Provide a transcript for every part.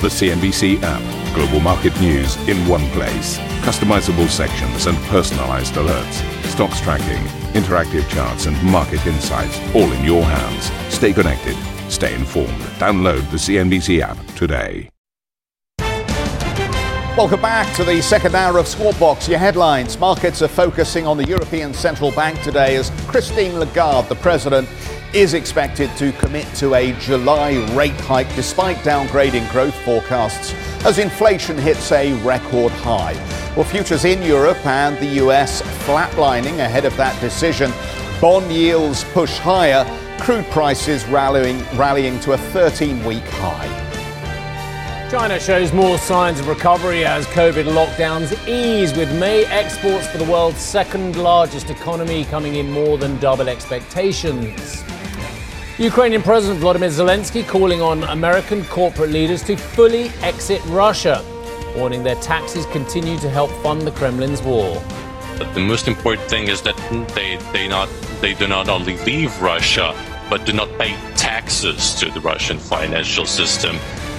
The CNBC app. Global market news in one place. Customizable sections and personalized alerts. Stocks tracking, interactive charts, and market insights all in your hands. Stay connected. Stay informed. Download the CNBC app today. Welcome back to the second hour of Squawk Box. Your headlines. Markets are focusing on the European Central Bank today as Christine Lagarde, the president, is expected to commit to a July rate hike despite downgrading growth forecasts as inflation hits a record high. Well, futures in Europe and the US flatlining ahead of that decision. Bond yields push higher, crude prices rallying, rallying to a 13 week high. China shows more signs of recovery as COVID lockdowns ease, with May exports for the world's second largest economy coming in more than double expectations. Ukrainian President Volodymyr Zelenskyy calling on American corporate leaders to fully exit Russia, warning their taxes continue to help fund the Kremlin's war. But the most important thing is that they, they, not, they do not only leave Russia, but do not pay taxes to the Russian financial system.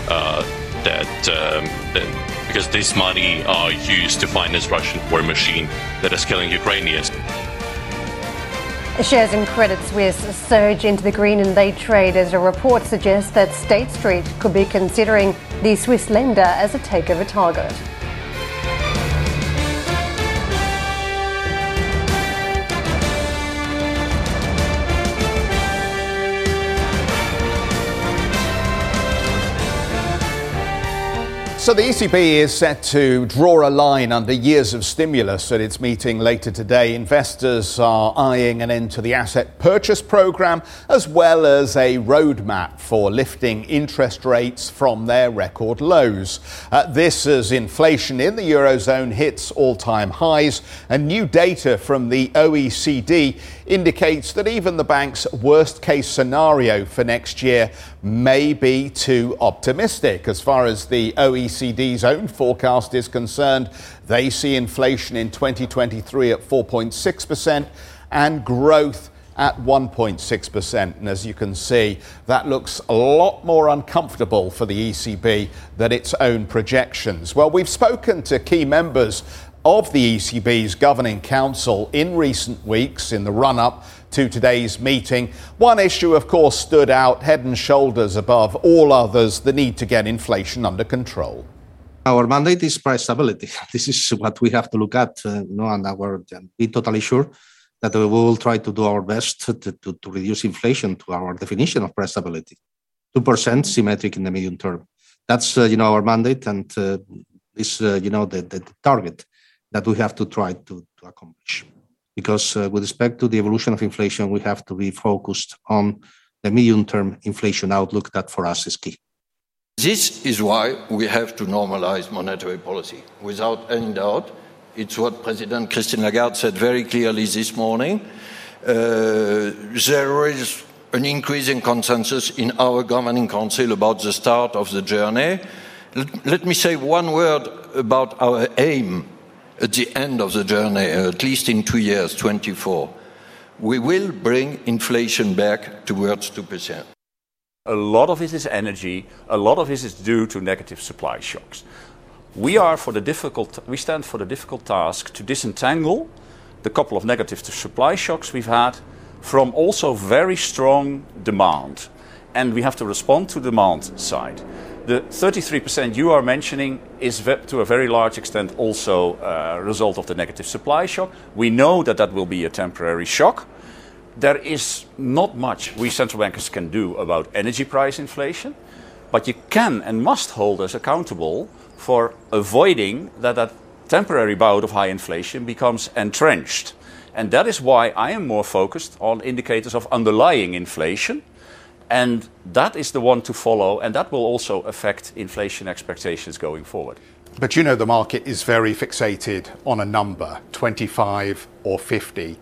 Uh, that, um, that because this money are used to finance Russian war machine that is killing Ukrainians. Shares in Credit Suisse surge into the green and they trade as a report suggests that State Street could be considering the Swiss lender as a takeover target. So the ECB is set to draw a line under years of stimulus at its meeting later today. Investors are eyeing an end to the asset purchase program as well as a roadmap for lifting interest rates from their record lows. Uh, this as inflation in the eurozone hits all-time highs and new data from the OECD indicates that even the bank's worst case scenario for next year may be too optimistic. As far as the OECD's own forecast is concerned, they see inflation in 2023 at 4.6% and growth at 1.6%. And as you can see, that looks a lot more uncomfortable for the ECB than its own projections. Well, we've spoken to key members of the ECB's Governing Council in recent weeks in the run up to today's meeting. One issue, of course, stood out head and shoulders above all others the need to get inflation under control. Our mandate is price stability. This is what we have to look at, uh, you know, and our, be totally sure that we will try to do our best to, to, to reduce inflation to our definition of price stability. 2% symmetric in the medium term. That's, uh, you know, our mandate and uh, is, uh, you know, the, the target that we have to try to, to accomplish. Because uh, with respect to the evolution of inflation, we have to be focused on the medium term inflation outlook that for us is key. This is why we have to normalize monetary policy. Without any doubt, it's what President Christine Lagarde said very clearly this morning. Uh, there is an increasing consensus in our governing council about the start of the journey. Let, let me say one word about our aim at the end of the journey, uh, at least in two years, 24, we will bring inflation back towards 2%. A lot of it is energy, a lot of it is due to negative supply shocks. We, are for the difficult, we stand for the difficult task to disentangle the couple of negative supply shocks we've had from also very strong demand. And we have to respond to demand side. The 33% you are mentioning is to a very large extent also a result of the negative supply shock. We know that that will be a temporary shock. There is not much we central bankers can do about energy price inflation, but you can and must hold us accountable for avoiding that that temporary bout of high inflation becomes entrenched. And that is why I am more focused on indicators of underlying inflation and that is the one to follow, and that will also affect inflation expectations going forward. But you know, the market is very fixated on a number 25 or 50.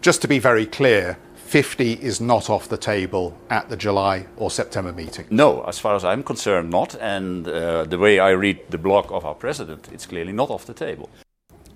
Just to be very clear, 50 is not off the table at the July or September meeting. No, as far as I'm concerned, not. And uh, the way I read the blog of our president, it's clearly not off the table.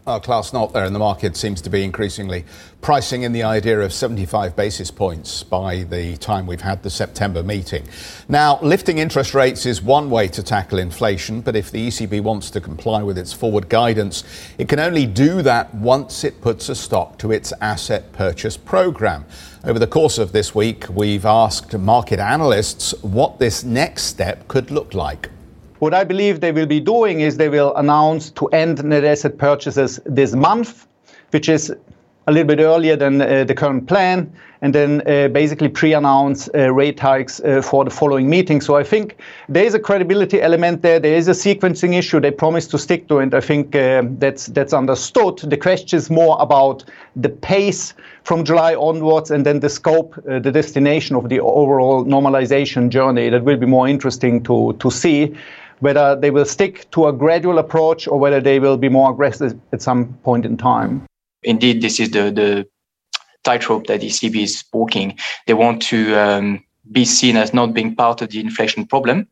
Oh, Klaas Knot there in the market seems to be increasingly pricing in the idea of 75 basis points by the time we've had the September meeting. Now, lifting interest rates is one way to tackle inflation, but if the ECB wants to comply with its forward guidance, it can only do that once it puts a stop to its asset purchase program. Over the course of this week, we've asked market analysts what this next step could look like. What I believe they will be doing is they will announce to end net asset purchases this month, which is a little bit earlier than uh, the current plan, and then uh, basically pre-announce uh, rate hikes uh, for the following meeting. So I think there is a credibility element there. There is a sequencing issue. They promise to stick to and I think uh, that's that's understood. The question is more about the pace from July onwards, and then the scope, uh, the destination of the overall normalization journey. That will be more interesting to to see whether they will stick to a gradual approach or whether they will be more aggressive at some point in time. Indeed, this is the, the tightrope that ECB is walking. They want to um, be seen as not being part of the inflation problem,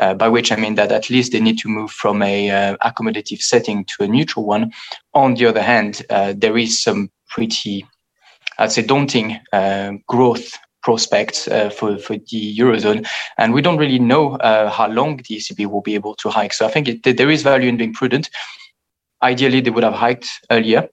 uh, by which I mean that at least they need to move from a uh, accommodative setting to a neutral one. On the other hand, uh, there is some pretty, I'd say, daunting uh, growth prospects uh, for, for the Eurozone. And we don't really know uh, how long the ECB will be able to hike. So I think it, there is value in being prudent. Ideally, they would have hiked earlier.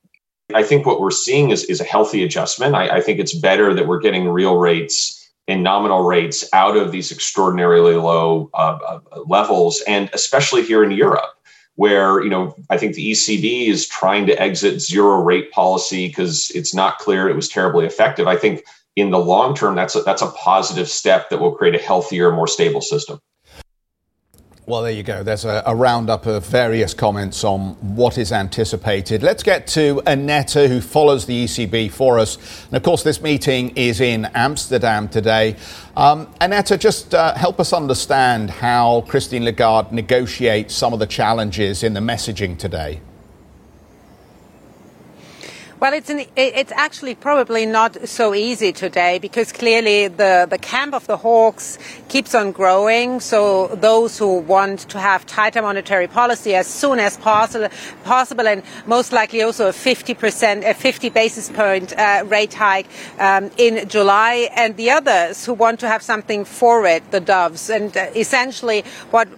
I think what we're seeing is, is a healthy adjustment. I, I think it's better that we're getting real rates and nominal rates out of these extraordinarily low uh, uh, levels, and especially here in Europe, where you know I think the ECB is trying to exit zero rate policy because it's not clear it was terribly effective. I think in the long term, that's a, that's a positive step that will create a healthier, more stable system. Well, there you go. There's a, a, roundup of various comments on what is anticipated. Let's get to Annette, who follows the ECB for us. And of course, this meeting is in Amsterdam today. Um, Annette, just uh, help us understand how Christine Lagarde negotiates some of the challenges in the messaging today. Well, it's an, it's actually probably not so easy today because clearly the, the camp of the hawks keeps on growing. So those who want to have tighter monetary policy as soon as possible, possible and most likely also a 50%, a 50 basis point uh, rate hike um, in July, and the others who want to have something for it, the doves. And uh, essentially, what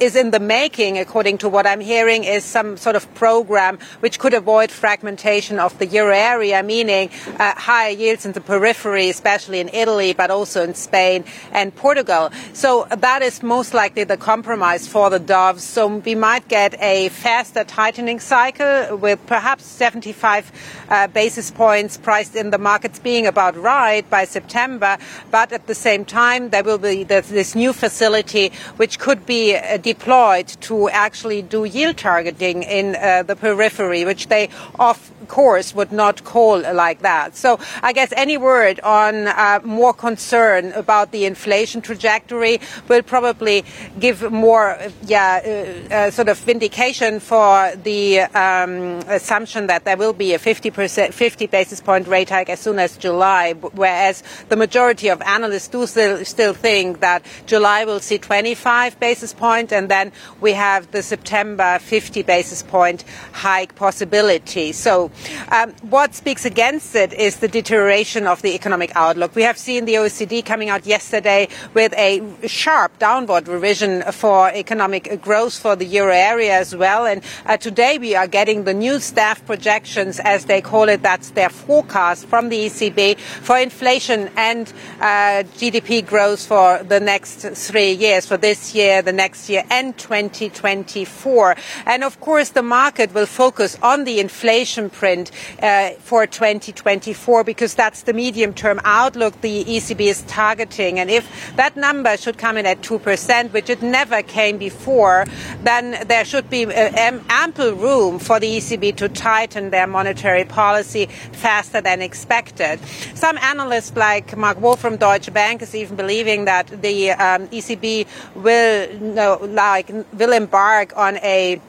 is in the making, according to what I'm hearing, is some sort of program which could avoid fragmentation of the euro area, meaning uh, higher yields in the periphery, especially in Italy, but also in Spain and Portugal. So that is most likely the compromise for the doves. So we might get a faster tightening cycle with perhaps 75 uh, basis points priced in the markets being about right by September. But at the same time, there will be this new facility which could be uh, deployed to actually do yield targeting in uh, the periphery, which they, of course, would not call like that. So I guess any word on uh, more concern about the inflation trajectory will probably give more, yeah, uh, uh, sort of vindication for the um, assumption that there will be a 50 percent, 50 basis point rate hike as soon as July, whereas the majority of analysts do still, still think that July will see 25 basis point, and then we have the September 50 basis point hike possibility. So um, what speaks against it is the deterioration of the economic outlook. We have seen the OECD coming out yesterday with a sharp downward revision for economic growth for the euro area as well. And uh, today we are getting the new staff projections, as they call it. That's their forecast from the ECB for inflation and uh, GDP growth for the next three years, for this year, the next year, and 2024. And of course, the market will focus on the inflation print uh, for 2024 because that's the medium term outlook the ECB is targeting. And if that number should come in at 2%, which it never came before, then there should be uh, ample room for the ECB to tighten their monetary policy faster than expected. Some analysts like Mark Wall from Deutsche Bank is even believing that the um, ECB will, no, like, will embark on a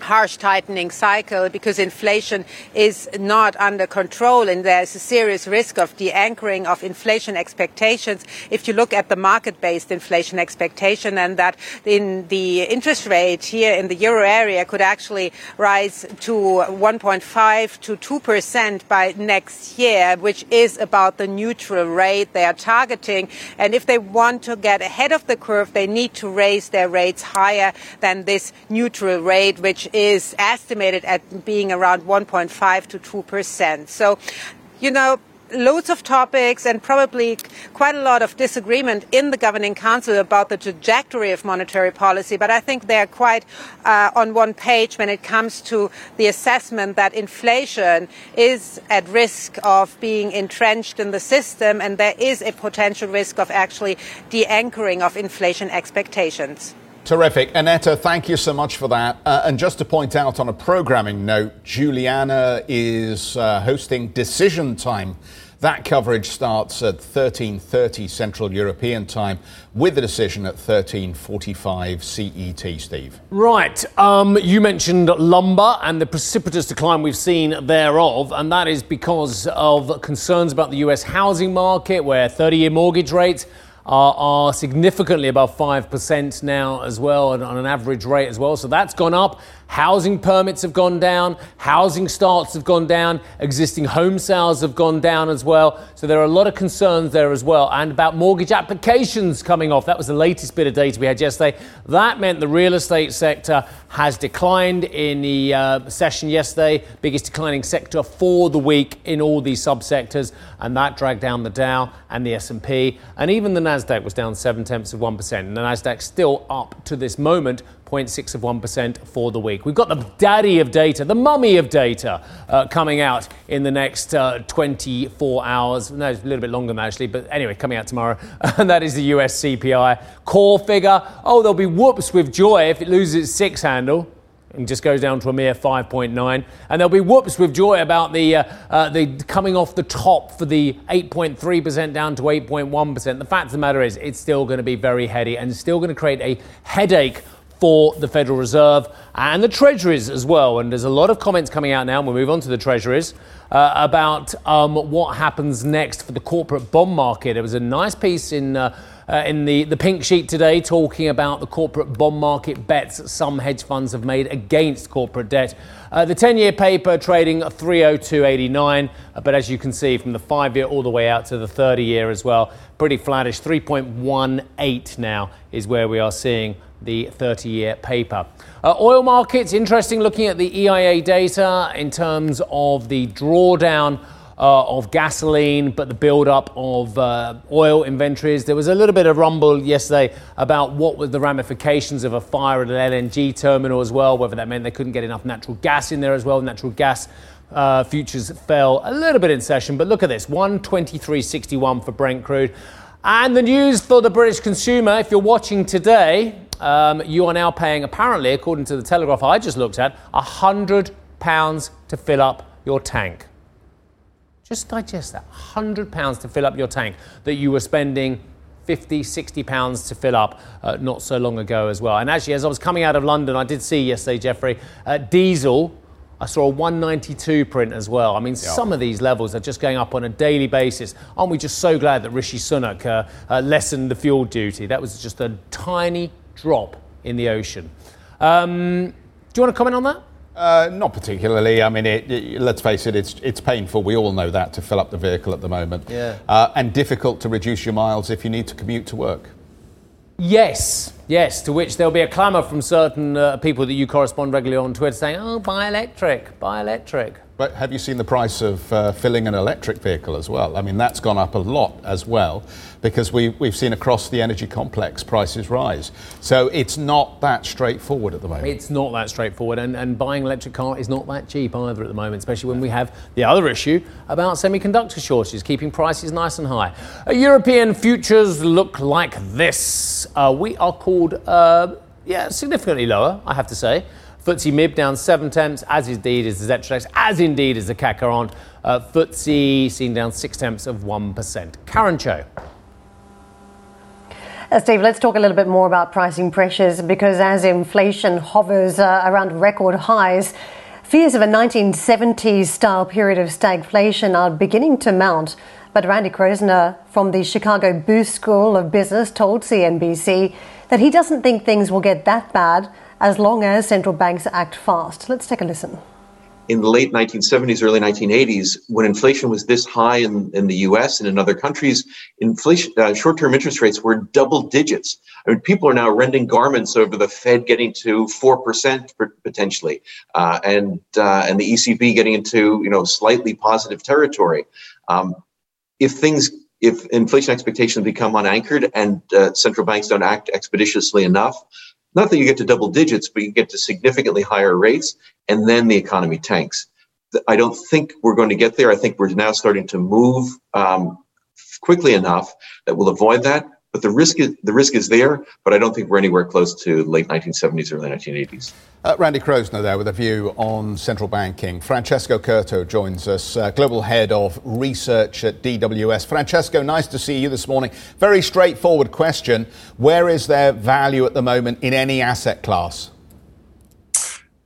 harsh tightening cycle because inflation is not under control and there's a serious risk of de-anchoring of inflation expectations if you look at the market-based inflation expectation and that in the interest rate here in the euro area could actually rise to 1.5 to 2% by next year, which is about the neutral rate they are targeting. And if they want to get ahead of the curve, they need to raise their rates higher than this neutral rate, which is estimated at being around 1.5 to 2%. So, you know, loads of topics and probably quite a lot of disagreement in the governing council about the trajectory of monetary policy. But I think they're quite uh, on one page when it comes to the assessment that inflation is at risk of being entrenched in the system and there is a potential risk of actually de-anchoring of inflation expectations. Terrific. Annetta, thank you so much for that. Uh, and just to point out on a programming note, Julianna is uh, hosting Decision Time. That coverage starts at 13:30 Central European Time with the decision at 13:45 CET, Steve. Right. Um, you mentioned lumber and the precipitous decline we've seen thereof, and that is because of concerns about the US housing market where 30-year mortgage rates are, are significantly above 5% now as well, and on an average rate as well. So that's gone up. Housing permits have gone down, housing starts have gone down, existing home sales have gone down as well. So there are a lot of concerns there as well. And about mortgage applications coming off. That was the latest bit of data we had yesterday. That meant the real estate sector has declined in the uh, session yesterday, biggest declining sector for the week in all these subsectors, and that dragged down the Dow and the S&P, and even the Nasdaq was down seven tenths of one percent. And the Nasdaq still up to this moment, 0.6 of 1% for the week. We've got the daddy of data, the mummy of data, uh, coming out in the next uh, 24 hours. No, it's a little bit longer than actually, but anyway, coming out tomorrow. and that is the US CPI core figure. Oh, there'll be whoops with joy if it loses its six handle and just goes down to a mere 5.9. And there'll be whoops with joy about the, uh, uh, the coming off the top for the 8.3% down to 8.1%. The fact of the matter is, it's still going to be very heady and still going to create a headache for the Federal Reserve and the Treasuries as well. And there's a lot of comments coming out now, and we'll move on to the Treasuries, uh, about um, what happens next for the corporate bond market. It was a nice piece in. Uh, uh, in the, the pink sheet today, talking about the corporate bond market bets some hedge funds have made against corporate debt. Uh, the 10 year paper trading 302.89, uh, but as you can see from the five year all the way out to the 30 year as well, pretty flattish. 3.18 now is where we are seeing the 30 year paper. Uh, oil markets, interesting looking at the EIA data in terms of the drawdown. Uh, of gasoline, but the build-up of uh, oil inventories. There was a little bit of rumble yesterday about what were the ramifications of a fire at an LNG terminal as well, whether that meant they couldn't get enough natural gas in there as well. Natural gas uh, futures fell a little bit in session, but look at this 123.61 for Brent crude. And the news for the British consumer, if you're watching today, um, you are now paying, apparently, according to the Telegraph I just looked at, £100 to fill up your tank. Just digest that £100 to fill up your tank that you were spending 50, 60 pounds to fill up uh, not so long ago as well. And actually, as I was coming out of London, I did see yesterday, Jeffrey, uh, diesel. I saw a 192 print as well. I mean, yeah. some of these levels are just going up on a daily basis. Aren't we just so glad that Rishi Sunak uh, uh lessened the fuel duty? That was just a tiny drop in the ocean. Um, do you want to comment on that? Uh, not particularly. I mean, it, it, let's face it, it's, it's painful. We all know that to fill up the vehicle at the moment. Yeah. Uh, and difficult to reduce your miles if you need to commute to work. Yes, yes, to which there'll be a clamour from certain uh, people that you correspond regularly on Twitter saying, oh, buy electric, buy electric. But have you seen the price of uh, filling an electric vehicle as well? I mean, that's gone up a lot as well because we, we've seen across the energy complex prices rise. So it's not that straightforward at the moment. It's not that straightforward, and, and buying an electric car is not that cheap either at the moment, especially when we have the other issue about semiconductor shortages, keeping prices nice and high. Uh, European futures look like this. Uh, we are called, uh, yeah, significantly lower, I have to say. FTSE MIB down seven tenths, as indeed is the Xetra, as indeed is the 40. Uh, FTSE seen down six tenths of 1%. Karen Tso. Uh, Steve, let's talk a little bit more about pricing pressures because as inflation hovers uh, around record highs, fears of a 1970s style period of stagflation are beginning to mount. But Randy Kroszner from the Chicago Booth School of Business told CNBC that he doesn't think things will get that bad as long as central banks act fast. Let's take a listen in the late 1970s, early 1980s, when inflation was this high in, in the US and in other countries, inflation, uh, short-term interest rates were double digits. I mean, people are now renting garments over the Fed getting to 4% potentially, uh, and, uh, and the ECB getting into, you know, slightly positive territory. Um, if things if inflation expectations become unanchored and uh, central banks don't act expeditiously enough, not that you get to double digits, but you get to significantly higher rates, and then the economy tanks. I don't think we're going to get there. I think we're now starting to move um, quickly enough that we'll avoid that. But the risk is the risk is there, but I don't think we're anywhere close to late 1970s, early 1980s. Uh, Randy Kroszner there with a view on central banking. Francesco Curto joins us, uh, global head of research at DWS. Francesco, nice to see you this morning. Very straightforward question: Where is there value at the moment in any asset class?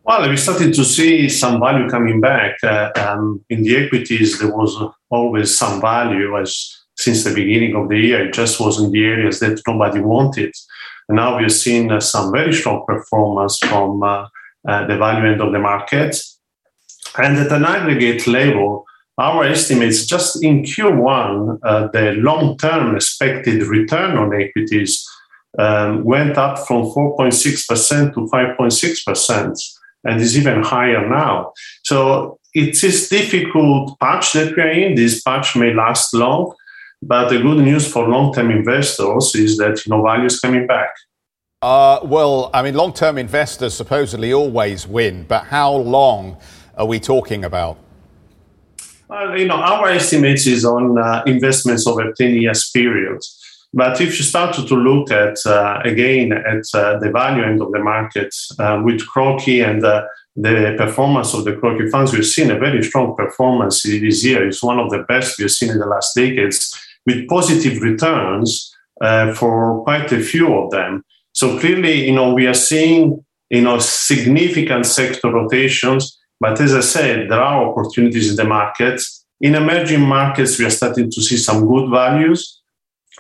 Well, we started to see some value coming back. Uh, um, in the equities, there was always some value as since the beginning of the year. It just was in the areas that nobody wanted. And now we've seen uh, some very strong performance from uh, uh, the value end of the market. And at an aggregate level, our estimates just in Q1, uh, the long term expected return on equities um, went up from 4.6% to 5.6% and is even higher now. So it is difficult patch that we're in. This patch may last long, but the good news for long-term investors is that you know value is coming back. Uh, well, I mean, long-term investors supposedly always win, but how long are we talking about? Well, you know, our estimates is on uh, investments over 10 years periods. But if you start to look at, uh, again, at uh, the value end of the market uh, with CROCI and uh, the performance of the CROCI funds, we've seen a very strong performance this year. It's one of the best we've seen in the last decades with positive returns uh, for quite a few of them. So clearly, you know, we are seeing, you know, significant sector rotations. But as I said, there are opportunities in the markets. In emerging markets, we are starting to see some good values.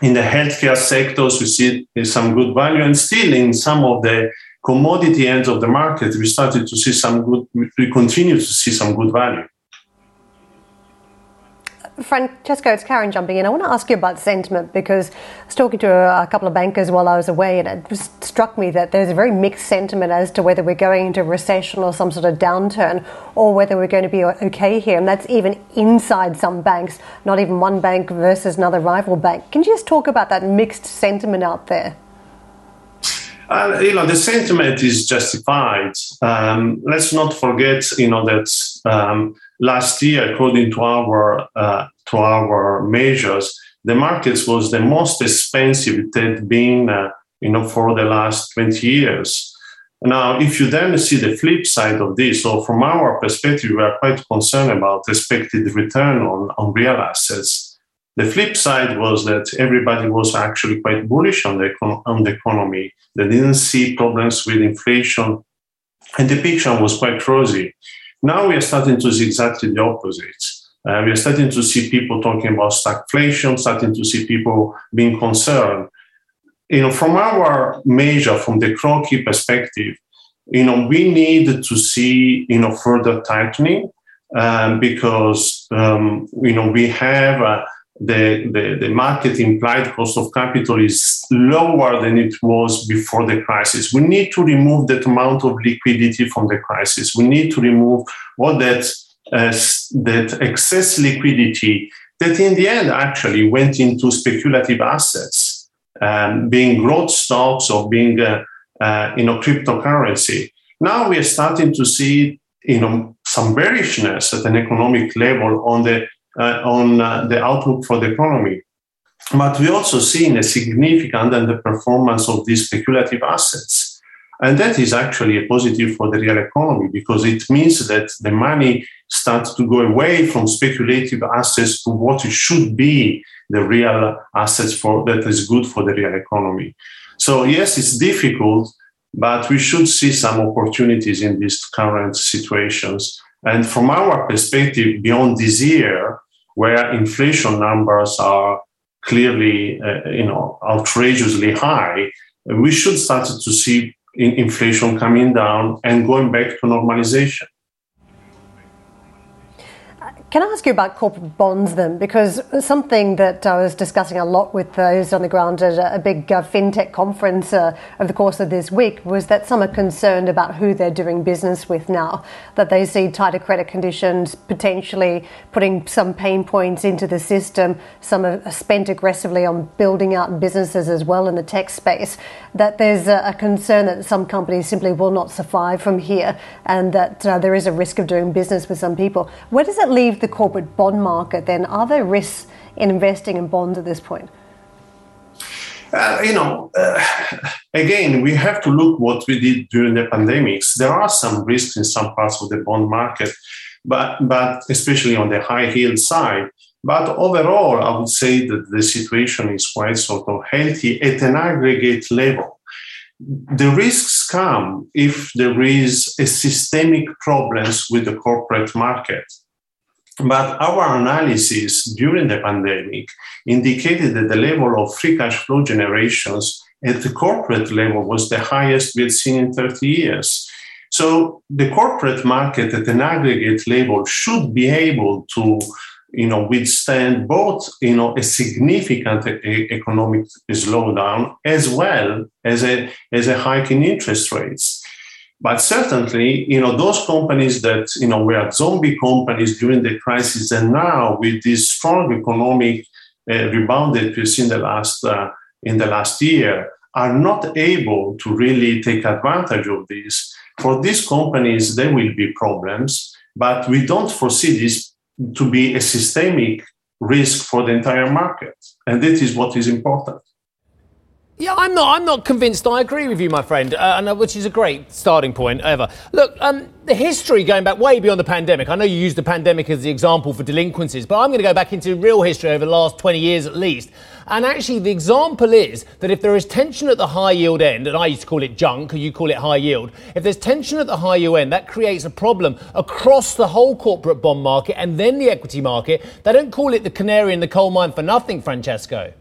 In the healthcare sectors, we see some good value, and still in some of the commodity ends of the market, we started to see some good. We continue to see some good value. Francesco, it's Karen jumping in. I want to ask you about sentiment because I was talking to a, a, couple of bankers while I was away, and it just struck me that there's a very mixed sentiment as to whether we're going into recession or some sort of downturn, or whether we're going to be okay here. And that's even inside some banks, not even one bank versus another rival bank. Can you just talk about that mixed sentiment out there? Uh, you know, the sentiment is justified. Um, let's not forget, you know, that um, last year, according to our uh, to our measures, the markets was the most expensive it had been, uh, you know, for the last 20 years. Now, if you then see the flip side of this, so from our perspective, we are quite concerned about expected return on, on real assets. The flip side was that everybody was actually quite bullish on the, on the economy. They didn't see problems with inflation, and the picture was quite rosy. Now we are starting to see exactly the opposite. Uh, we are starting to see people talking about stagflation, starting to see people being concerned. You know, from our measure, from the CROCI perspective, you know, we need to see, you know, further tightening um, because, um, you know, we have a, the, the, the market implied cost of capital is lower than it was before the crisis. We need to remove that amount of liquidity from the crisis. We need to remove all that, uh, that excess liquidity that in the end actually went into speculative assets, um, being growth stocks or being uh, uh, you know, cryptocurrency. Now we are starting to see you know, some bearishness at an economic level on the on uh, the outlook for the economy. But we also seen a significant underperformance of these speculative assets. And that is actually a positive for the real economy because it means that the money starts to go away from speculative assets to what should be the real assets for that is good for the real economy. So yes, it's difficult, but we should see some opportunities in these current situations. And from our perspective, beyond this year, where inflation numbers are clearly, uh, you know, outrageously high, we should start to see inflation coming down and going back to normalization. Can I ask you about corporate bonds then? Because something that I was discussing a lot with those on the ground at a big uh, fintech conference uh, over the course of this week was that some are concerned about who they're doing business with now, that they see tighter credit conditions potentially putting some pain points into the system. Some are spent aggressively on building out businesses as well in the tech space. That there's a, concern that some companies simply will not survive from here and that uh, there is a risk of doing business with some people. Where does it leave the corporate bond market, then are there risks in investing in bonds at this point? Uh, you know, uh, again, we have to look what we did during the pandemics. There are some risks in some parts of the bond market, but but especially on the high yield side. But overall, I would say that the situation is quite sort of healthy at an aggregate level. The risks come if there is a systemic problems with the corporate market. But our analysis during the pandemic indicated that the level of free cash flow generations at the corporate level was the highest we had seen in 30 years. So the corporate market at an aggregate level should be able to you know, withstand both, you know, a significant economic slowdown as well as a, as a hike in interest rates. But certainly, you know, those companies that, you know, were zombie companies during the crisis and now with this strong economic uh, rebound that we've seen the last, uh, in the last year are not able to really take advantage of this. For these companies, there will be problems, but we don't foresee this to be a systemic risk for the entire market. And that is what is important. Yeah, I'm not. I'm not convinced. I agree with you, my friend, uh, and, uh, which is a great starting point ever. Look, um, the history going back way beyond the pandemic. I know you used the pandemic as the example for delinquencies, but I'm going to go back into real history over the last 20 years at least. And actually, the example is that if there is tension at the high yield end, and I used to call it junk, you call it high yield, if there's tension at the high yield end, that creates a problem across the whole corporate bond market and then the equity market. They don't call it the canary in the coal mine for nothing, Francesco.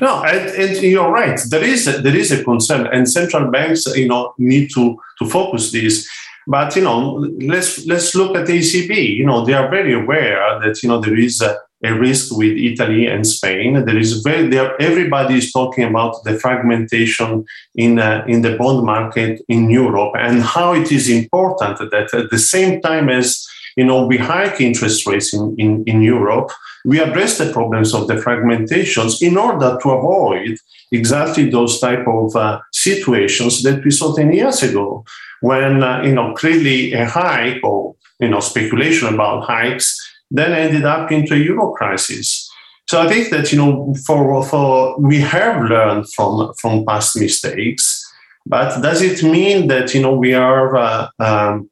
No, and, and, you're right. There is a, there is a concern, and central banks, you know, need to to focus this. But you know, let's let's look at ECB. You know, they are very aware that you know there is a, a risk with Italy and Spain. There is very there. Everybody is talking about the fragmentation in uh, in the bond market in Europe and how it is important that at the same time as you know we hike interest rates in, in, in Europe we address the problems of the fragmentations in order to avoid exactly those type of uh, situations that we saw 10 years ago when uh, you know clearly a hike or you know speculation about hikes then ended up into a euro crisis. So i think that you know for for we have learned from from past mistakes but does it mean that you know we are uh, um,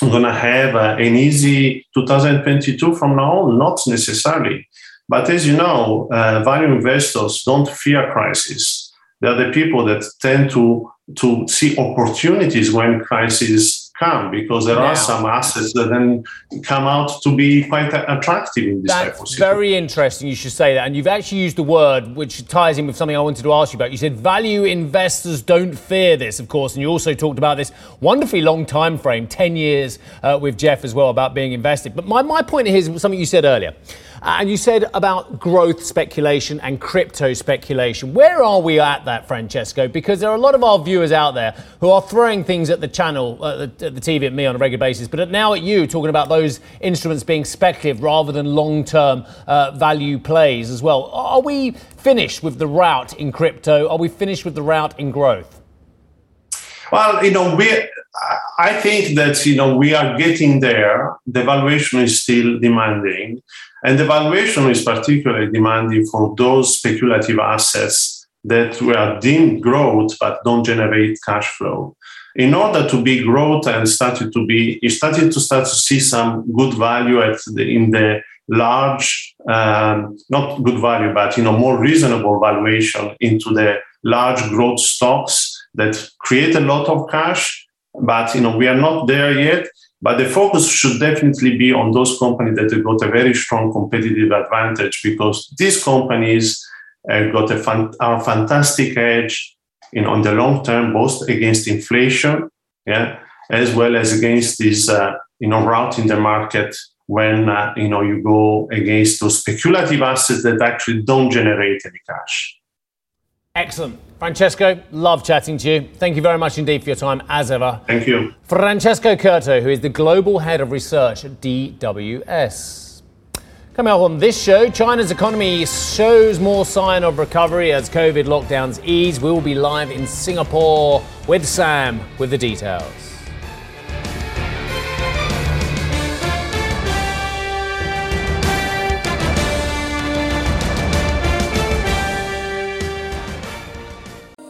going to have uh, an easy 2022 from now on? Not necessarily. But as you know, uh, value investors don't fear crisis. They're the people that tend to, to see opportunities when crises come because there now, are some assets that then come out to be quite attractive in this type of situation. very interesting. You should say that, and you've actually used a word which ties in with something I wanted to ask you about. You said value investors don't fear this, of course, and you also talked about this wonderfully long time frame, ten years uh, with Geoff as well about being invested. But my my point here is something you said earlier. And you said about growth speculation and crypto speculation. Where are we at that, Francesco? Because there are a lot of our viewers out there who are throwing things at the channel, uh, at the TV at me on a regular basis, but now at you, talking about those instruments being speculative rather than long term uh, value plays as well. Are we finished with the rout in crypto? Are we finished with the rout in growth? Well, you know, we I think that you know we are getting there. The valuation is still demanding, and the valuation is particularly demanding for those speculative assets that were deemed growth but don't generate cash flow. In order to be growth and started to be, you started to start to see some good value at the, in the large, um, not good value, but you know more reasonable valuation into the large growth stocks that create a lot of cash. But you know we are not there yet. But the focus should definitely be on those companies that have got a very strong competitive advantage because these companies have got a fan- fantastic edge in on the long term, both against inflation, yeah, as well as against this uh, you know rout in the market when uh, you know you go against those speculative assets that actually don't generate any cash. Excellent. Francesco, love chatting to you. Thank you very much indeed for your time, as ever. Thank you. Francesco Curto, who is the Global Head of Research at DWS. Coming up on this show, China's economy shows more sign of recovery as COVID lockdowns ease. We will be live in Singapore with Sam with the details.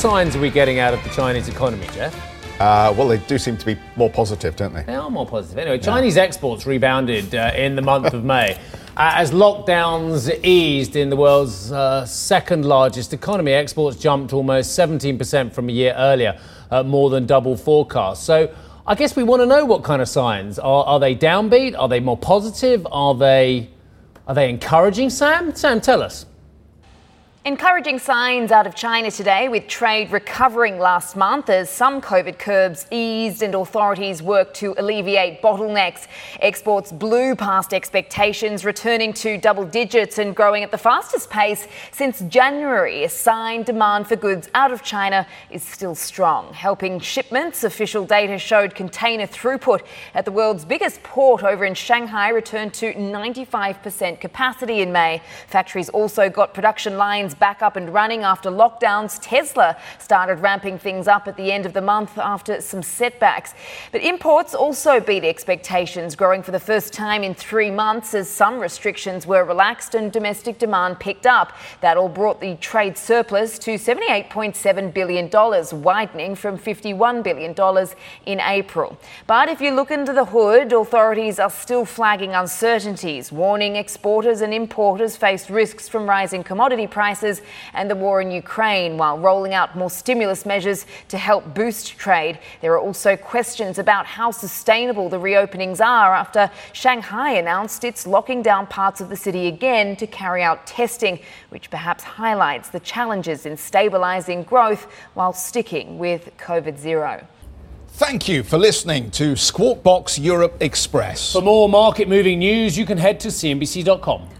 signs are we getting out of the Chinese economy, Geoff? Uh, well, they do seem to be more positive, don't they? They are more positive. Anyway, Chinese exports rebounded uh, in the month of May uh, as lockdowns eased in the world's uh, second largest economy. Exports jumped almost 17% from a year earlier, uh, more than double forecast. So I guess we want to know what kind of signs. Are, are they downbeat? Are they more positive? Are they, are they encouraging, Sam? Sam, tell us. Encouraging signs out of China today, with trade recovering last month as some COVID curbs eased and authorities worked to alleviate bottlenecks. Exports blew past expectations, returning to double digits and growing at the fastest pace since January. A sign demand for goods out of China is still strong. Helping shipments, official data showed container throughput at the world's biggest port over in Shanghai returned to 95% capacity in May. Factories also got production lines back up and running after lockdowns. Tesla started ramping things up at the end of the month after some setbacks. But imports also beat expectations, growing for the first time in three months as some restrictions were relaxed and domestic demand picked up. That all brought the trade surplus to $78.7 billion, widening from $51 billion in April. But if you look into the hood, authorities are still flagging uncertainties, warning exporters and importers face risks from rising commodity prices and the war in Ukraine, while rolling out more stimulus measures to help boost trade. There are also questions about how sustainable the reopenings are after Shanghai announced it's locking down parts of the city again to carry out testing, which perhaps highlights the challenges in stabilizing growth while sticking with COVID zero. Thank you for listening to Squawk Box Europe Express. For more market moving news, you can head to CNBC.com.